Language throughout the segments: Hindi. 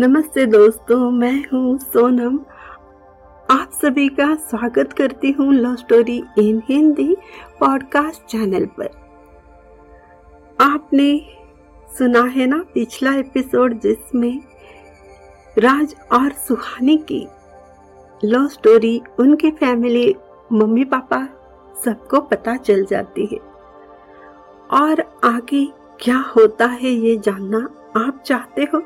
नमस्ते दोस्तों, मैं हूँ सोनम। आप सभी का स्वागत करती हूँ love story in Hindi podcast channel पर। आपने सुना है ना पिछला एपिसोड जिसमें राज और सुहानी की लव स्टोरी उनकी फैमिली मम्मी पापा सबको पता चल जाती है। और आगे क्या होता है ये जानना आप चाहते हो?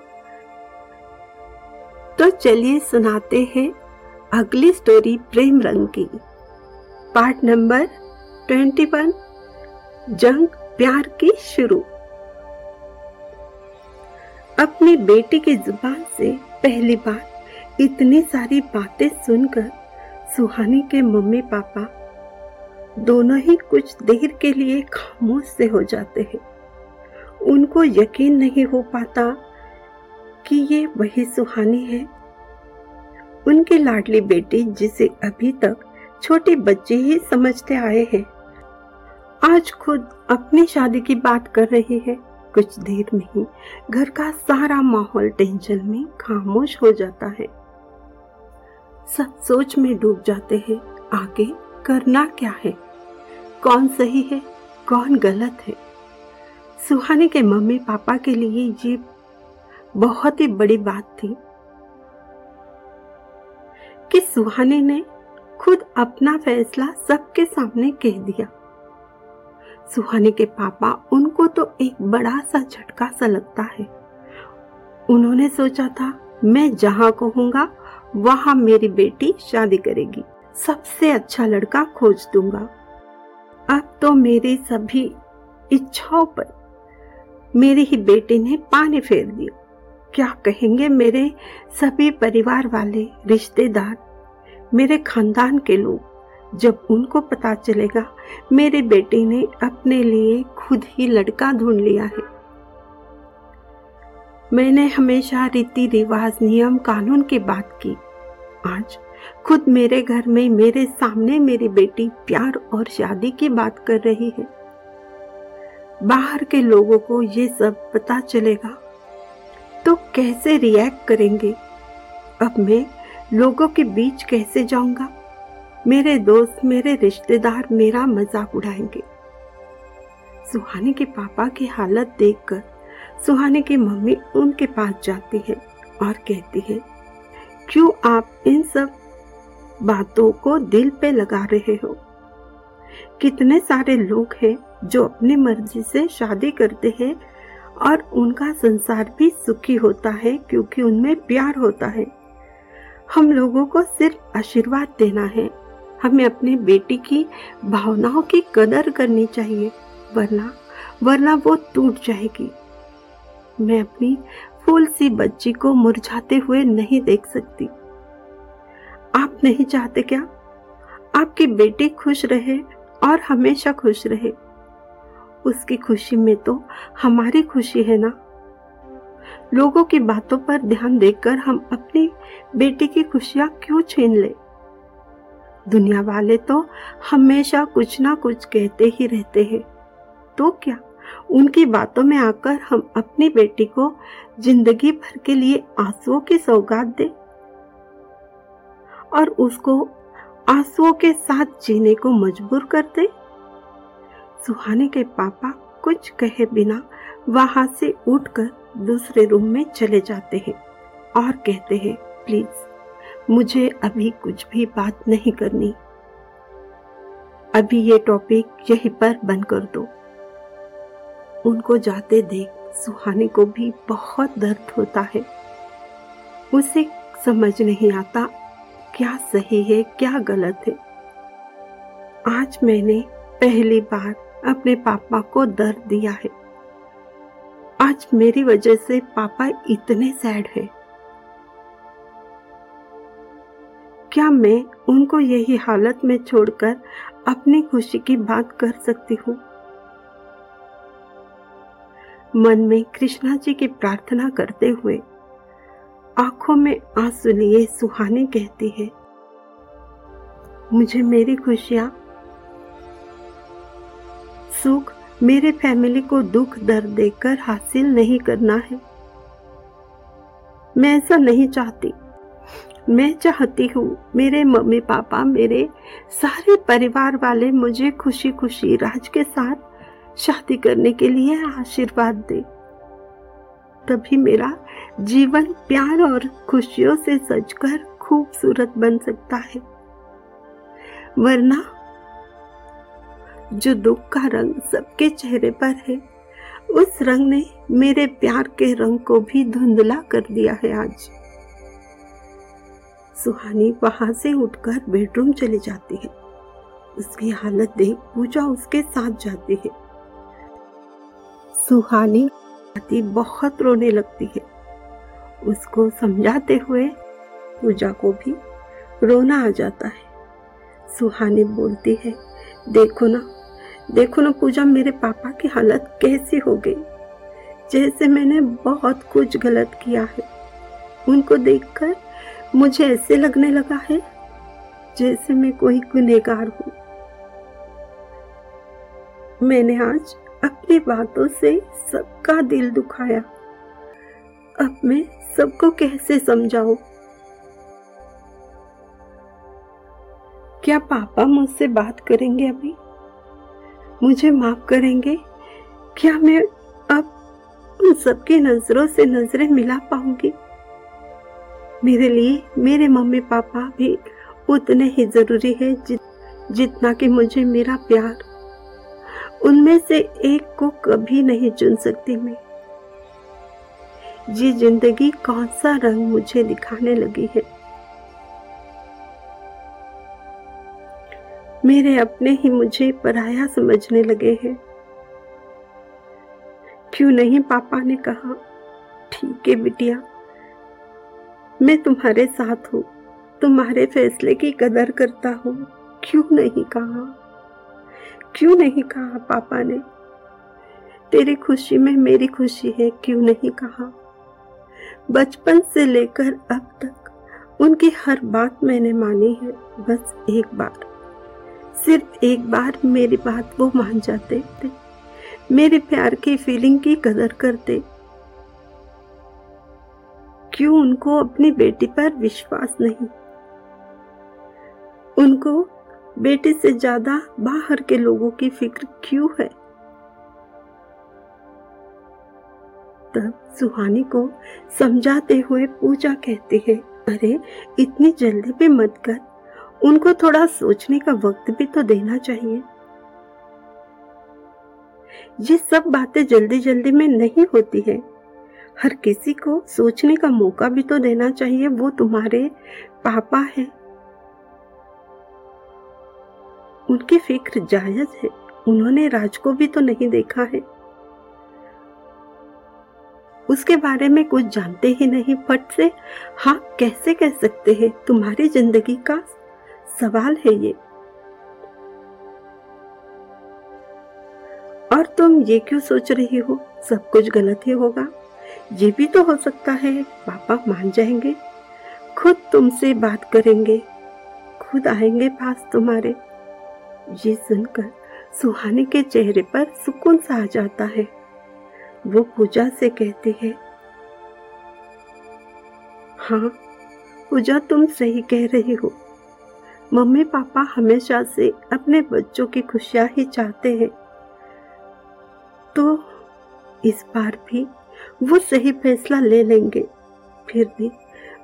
तो चलिए सुनाते हैं अगली स्टोरी प्रेम रंग की। पार्ट नंबर ट्वेंटी वन जंग प्यार की शुरू। अपनी बेटी की ज़ुबान से पहली बार इतनी सारी बातें सुनकर सुहानी के मम्मी पापा दोनों ही कुछ देर के लिए खामोश से हो जाते हैं। उनको यकीन नहीं हो पाता कि ये वही सुहानी है। उनकी लाडली बेटी जिसे अभी तक छोटे बच्चे ही समझते आए हैं, आज खुद अपनी शादी की बात कर रही है। कुछ देर में ही घर का सारा माहौल टेंशन में खामोश हो जाता है। सब सोच में डूब जाते हैं, आगे करना क्या है? कौन सही है, कौन गलत है? सुहानी के मम्मी पापा के लिए ये बहुत ही बड़ी बात थी कि सुहानी ने खुद अपना फैसला सबके सामने कह दिया। सुहानी के पापा उनको तो एक बड़ा सा झटका सा लगता है। उन्होंने सोचा था, मैं जहाँ कहूँगा वहाँ मेरी बेटी शादी करेगी। सबसे अच्छा लड़का खोज दूँगा। अब तो मेरी सभी इच्छाओं पर मेरी ही बेटी ने पानी फेर दिया। क्या कहेंगे मेरे सभी परिवार वाले रिश्तेदार? मेरे खानदान के लोग, जब उनको पता चलेगा मेरे बेटे ने अपने लिए खुद ही लड़का ढूंढ लिया है। मैंने हमेशा रीति रिवाज, नियम, कानून की बात की। आज खुद मेरे घर में मेरे सामने मेरी बेटी प्यार और शादी की बात कर रही है। बाहर के लोगों को ये सब पता चलेगा तो कैसे रिएक्ट करेंगे? अब मैं लोगों के बीच कैसे जाऊँगा? मेरे दोस्त, मेरे रिश्तेदार मेरा मज़ाक उड़ाएँगे। सुहानी के पापा की हालत देखकर सुहानी की मम्मी उनके पास जाती है और कहती है, क्यों आप इन सब बातों को दिल पे लगा रहे हो? कितने सारे लोग हैं जो अपनी मर्ज़ी से शादी करते हैं और उनका संसार भी सुखी होता है क्योंकि उनमें प्यार होता है। हम लोगों को सिर्फ़ आशीर्वाद देना है। हमें अपनी बेटी की भावनाओं की कदर करनी चाहिए, वरना वरना वो टूट जाएगी। मैं अपनी फूल सी बच्ची को मुरझाते हुए नहीं देख सकती। आप नहीं चाहते क्या? आपकी बेटी खुश रहे और हमेशा खुश रहे। उसकी खुशी में तो हमारी खुशी है ना? लोगों की बातों पर ध्यान देकर हम अपनी बेटी की खुशियाँ क्यों छीन ले? दुनिया वाले तो हमेशा कुछ ना कुछ कहते ही रहते हैं। तो क्या उनकी बातों में आकर हम अपनी बेटी को ज़िंदगी भर के लिए आंसुओं की सौगात दे? और उसको आंसुओं के साथ जीने को मजबूर कर दे? सुहानी के पापा कुछ कहे बिना वहाँ से उठकर दूसरे रूम में चले जाते हैं और कहते हैं, प्लीज़, मुझे अभी कुछ भी बात नहीं करनी। अभी ये टॉपिक यहीं पर बंद कर दो। उनको जाते देख सुहानी को भी बहुत दर्द होता है। उसे समझ नहीं आता क्या सही है, क्या गलत है। आज मैंने पहली बार अपने पापा को दर्द दिया है। आज मेरी वजह से पापा इतने सैड है। क्या मैं उनको यही हालत में छोड़कर अपनी खुशी की बात कर सकती हूँ? मन में कृष्णा जी की प्रार्थना करते हुए आँखों में आँसू लिए सुहानी कहती है, मुझे मेरी खुशियाँ सुख मेरे फैमिली को दुख दर्द देकर हासिल नहीं करना है। मैं ऐसा नहीं चाहती। मैं चाहती हूँ मेरे मम्मी पापा, मेरे सारे परिवार वाले मुझे खुशी खुशी राज के साथ शादी करने के लिए आशीर्वाद दे। तभी मेरा जीवन प्यार और खुशियों से सजकर खूबसूरत बन सकता है। वरना जो दुख का रंग सबके चेहरे पर है, उस रंग ने मेरे प्यार के रंग को भी धुंधला कर दिया है आज। सुहानी वहाँ से उठकर बेडरूम चली जाती है। उसकी हालत देख पूजा उसके साथ जाती है। सुहानी बहुत रोने लगती है। उसको समझाते हुए पूजा को भी रोना आ जाता है। सुहानी बोलती है, देखो ना देखो ना पूजा, मेरे पापा की हालत कैसी हो गई। जैसे मैंने बहुत कुछ गलत किया है। उनको देखकर मुझे ऐसे लगने लगा है जैसे मैं कोई गुनेगार हूँ। मैंने आज अपनी बातों से सबका दिल दुखाया। अब मैं सबको कैसे समझाऊं? क्या पापा मुझसे बात करेंगे अभी? मुझे माफ़ करेंगे। क्या मैं अब उन सबकी नज़रों से नज़रें मिला पाऊँगी? मेरे लिए मेरे मम्मी पापा भी उतने ही ज़रूरी है जितना कि मुझे मेरा प्यार। उनमें से एक को कभी नहीं चुन सकती मैं। ये ज़िंदगी कौन सा रंग मुझे दिखाने लगी है? मेरे अपने ही मुझे पराया समझने लगे हैं। क्यों नहीं पापा ने कहा, ठीक है बिटिया, मैं तुम्हारे साथ हूँ, तुम्हारे फैसले की कदर करता हूँ। क्यों नहीं कहा? क्यों नहीं कहा पापा ने? तेरी खुशी में मेरी खुशी है, क्यों नहीं कहा? बचपन से लेकर अब तक उनकी हर बात मैंने मानी है, बस एक बार। सिर्फ़ एक बार मेरी बात वो मान जाते थे। मेरे प्यार की फीलिंग की कदर करते। क्यों उनको अपनी बेटी पर विश्वास नहीं? उनको बेटी से ज़्यादा बाहर के लोगों की फ़िक्र क्यों है? तब सुहानी को समझाते हुए पूजा कहती है, अरे, इतनी जल्दी भी मत कर। उनको थोड़ा सोचने का वक्त भी तो देना चाहिए। ये सब बातें जल्दी जल्दी में नहीं होती है। हर किसी को सोचने का मौका भी तो देना चाहिए, वो तुम्हारे पापा है। उनकी फ़िक्र जायज़ है, उन्होंने राज को भी तो नहीं देखा है। उसके बारे में कुछ जानते ही नहीं, फट से हाँ कैसे कह सकते हैं, तुम्हारी ज़िंदगी का सवाल है ये। और तुम ये क्यों सोच रही हो? सब कुछ गलत ही होगा। ये भी तो हो सकता है, पापा मान जाएँगे। खुद तुमसे बात करेंगे। खुद आएँगे पास तुम्हारे। ये सुनकर सुहाने के चेहरे पर सुकून सा आ जाता है। वो पूजा से कहती है हाँ पूजा तुम सही कह रही हो। मम्मी पापा हमेशा से अपने बच्चों की खुशियाँ ही चाहते हैं। तो इस बार भी वो सही फैसला ले लेंगे। फिर भी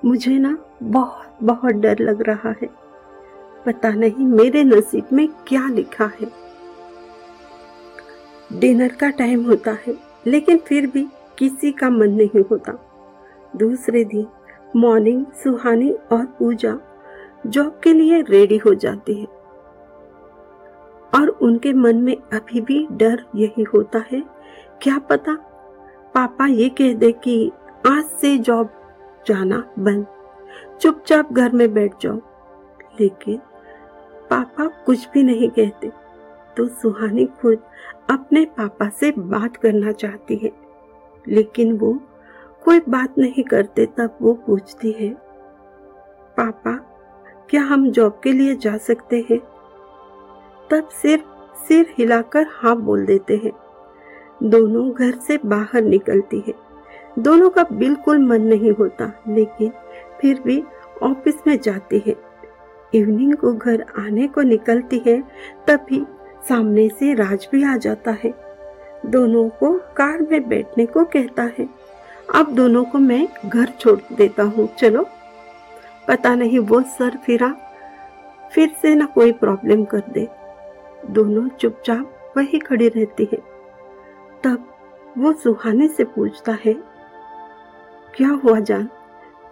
मुझे ना बहुत बहुत डर लग रहा है। पता नहीं मेरे नसीब में क्या लिखा है। डिनर का टाइम होता है, लेकिन फिर भी किसी का मन नहीं होता। दूसरे दिन मॉर्निंग सुहानी और पूजा जॉब के लिए रेडी हो जाती है। और उनके मन में अभी भी डर यही होता है, क्या पता पापा ये कह दे कि आज से जॉब जाना बंद, चुपचाप घर में बैठ जाओ। लेकिन पापा कुछ भी नहीं कहते तो सुहानी खुद अपने पापा से बात करना चाहती है। लेकिन वो कोई बात नहीं करते तब वो पूछती है, पापा क्या हम जॉब के लिए जा सकते हैं? तब सिर्फ़ सिर हिलाकर हाँ बोल देते हैं। दोनों घर से बाहर निकलती है। दोनों का बिल्कुल मन नहीं होता, लेकिन फिर भी ऑफ़िस में जाती है। इवनिंग को घर आने को निकलती है, तभी सामने से राज भी आ जाता है। दोनों को कार में बैठने को कहता है। अब दोनों को मैं घर छोड़ देता हूँ, चलो। पता नहीं वो सर फिरा। फिर से ना कोई प्रॉब्लम कर दे। दोनों चुपचाप वही खड़ी रहती है। तब वो सुहाने से पूछता है, क्या हुआ जान?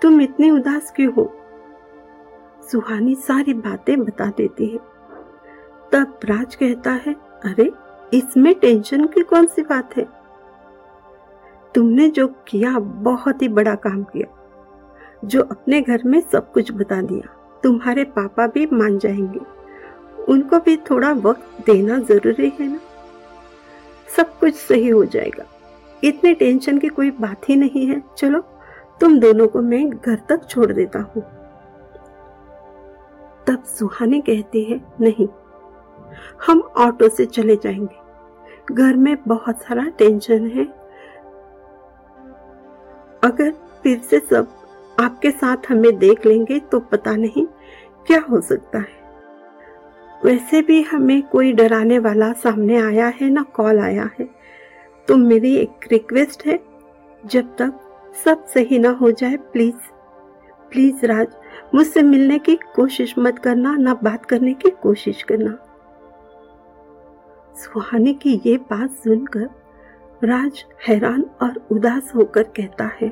तुम इतनी उदास क्यों हो? सुहानी सारी बातें बता देती है। तब राज कहता है, अरे, इसमें टेंशन की कौन सी बात है? तुमने जो किया, बहुत ही बड़ा काम किया। जो अपने घर में सब कुछ बता दिया। तुम्हारे पापा भी मान जाएँगे। उनको भी थोड़ा वक्त देना ज़रूरी है ना? सब कुछ सही हो जाएगा। इतने टेंशन की कोई बात ही नहीं है। चलो, तुम दोनों को मैं घर तक छोड़ देता हूँ। तब सुहानी कहती है, नहीं, हम ऑटो से चले जाएँगे। घर में बहुत सारा टेंशन है। अगर फिर से सब आपके साथ हमें देख लेंगे तो पता नहीं क्या हो सकता है। वैसे भी हमें कोई डराने वाला सामने आया है ना कॉल आया है तो मेरी एक रिक्वेस्ट है, जब तक सब सही ना हो जाए प्लीज़ प्लीज़ राज, मुझसे मिलने की कोशिश मत करना, ना बात करने की कोशिश करना। सुहानी की ये बात सुनकर राज हैरान और उदास होकर कहता है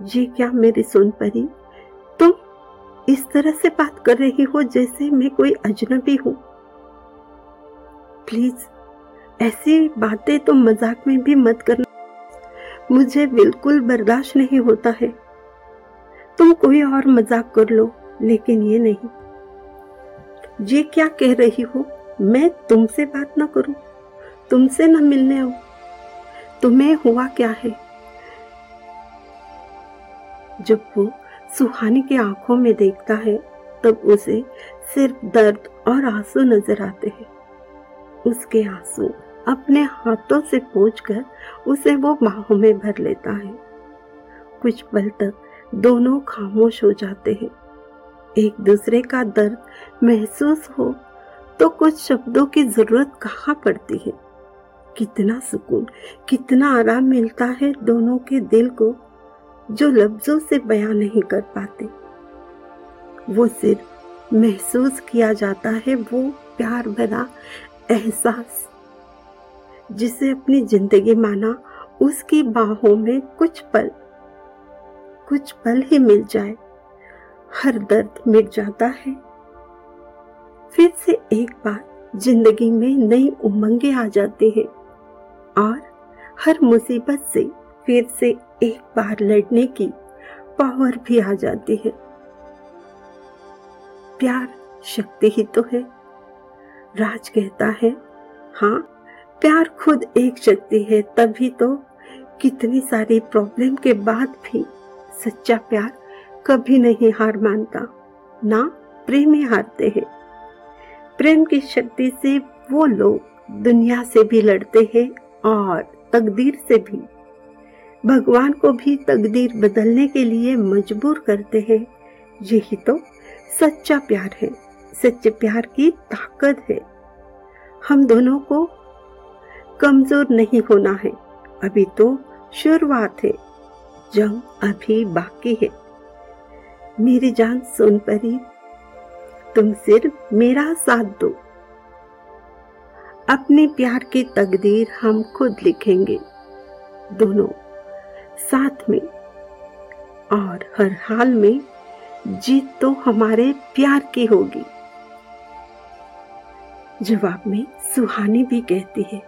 ये क्या मेरी सोन परी? तुम इस तरह से बात कर रही हो जैसे मैं कोई अजनबी हूँ। प्लीज़, ऐसी बातें तो मज़ाक में भी मत करना। मुझे बिल्कुल बर्दाश्त नहीं होता है। तुम कोई और मज़ाक कर लो, लेकिन ये नहीं। ये क्या कह रही हो? मैं तुमसे बात ना करूँ, तुमसे ना मिलने आऊँ। तुम्हें हुआ क्या है? जब वो सुहानी की आँखों में देखता है, तब उसे सिर्फ़ दर्द और आँसू नज़र आते हैं। उसके आँसू अपने हाथों से कर उसे वो बाहों में भर लेता है। कुछ पल तक दोनों खामोश हो जाते हैं। एक दूसरे का दर्द महसूस हो तो कुछ शब्दों की ज़रूरत कहाँ पड़ती है? कितना सुकून, कितना आराम मिलता है दोनों के दिल को जो लफ्जों से बयां नहीं कर पाते। वो सिर्फ़ महसूस किया जाता है, वो प्यार भरा एहसास, जिसे अपनी ज़िंदगी माना उसकी बाहों में कुछ पल कुछ पल ही मिल जाए, हर दर्द मिट जाता है। फिर से एक बार ज़िंदगी में नई उमंगे आ जाती हैं और हर मुसीबत से फिर से एक बार लड़ने की पावर भी आ जाती है। प्यार शक्ति ही तो है। राज कहता है हाँ प्यार खुद एक शक्ति है, तभी तो कितनी सारी प्रॉब्लम के बाद भी सच्चा प्यार कभी नहीं हार मानता, ना प्रेमी हारते हैं। प्रेम की शक्ति से वो लोग दुनिया से भी लड़ते हैं और तकदीर से भी भगवान को भी तकदीर बदलने के लिए मजबूर करते हैं। यही तो सच्चा प्यार है, सच्चे प्यार की ताकत है। हम दोनों को कमज़ोर नहीं होना है, अभी तो शुरुआत है, जंग अभी बाकी है। मेरी जान सुन परी, तुम सिर्फ़ मेरा साथ दो। अपने प्यार की तकदीर हम खुद लिखेंगे, दोनों। साथ में। और हर हाल में जीत तो हमारे प्यार की होगी। जवाब में सुहानी भी कहती है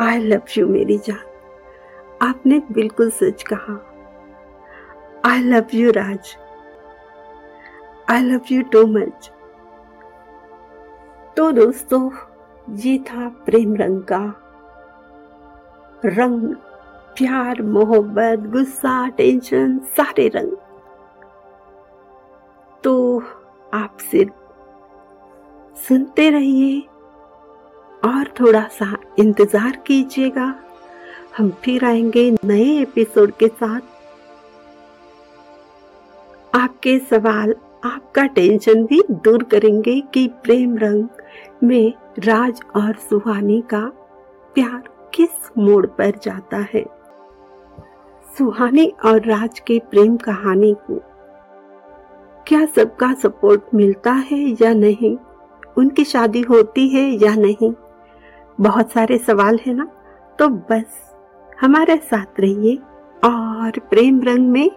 आई लव यू मेरी जान। आपने बिल्कुल सच कहा। I love you Raj. I love you too much तो दोस्तों, ये था प्रेम रंग का रंग। प्यार, मोहब्बत, गुस्सा, टेंशन, सारे रंग। तो आप सिर्फ़ सुनते रहिए और थोड़ा सा इंतज़ार कीजिएगा। हम फिर आएँगे नए एपिसोड के साथ। आपके सवाल, आपका टेंशन भी दूर करेंगे कि प्रेम रंग में राज और सुहानी का प्यार किस मोड़ पर जाता है। सुहानी और राज के प्रेम कहानी को। क्या सबका सपोर्ट मिलता है या नहीं? उनकी शादी होती है या नहीं? बहुत सारे सवाल है ना? तो बस, हमारे साथ रहिए और प्रेम रंग में,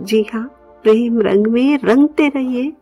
जी हाँ प्रेम रंग में रंगते रहिए।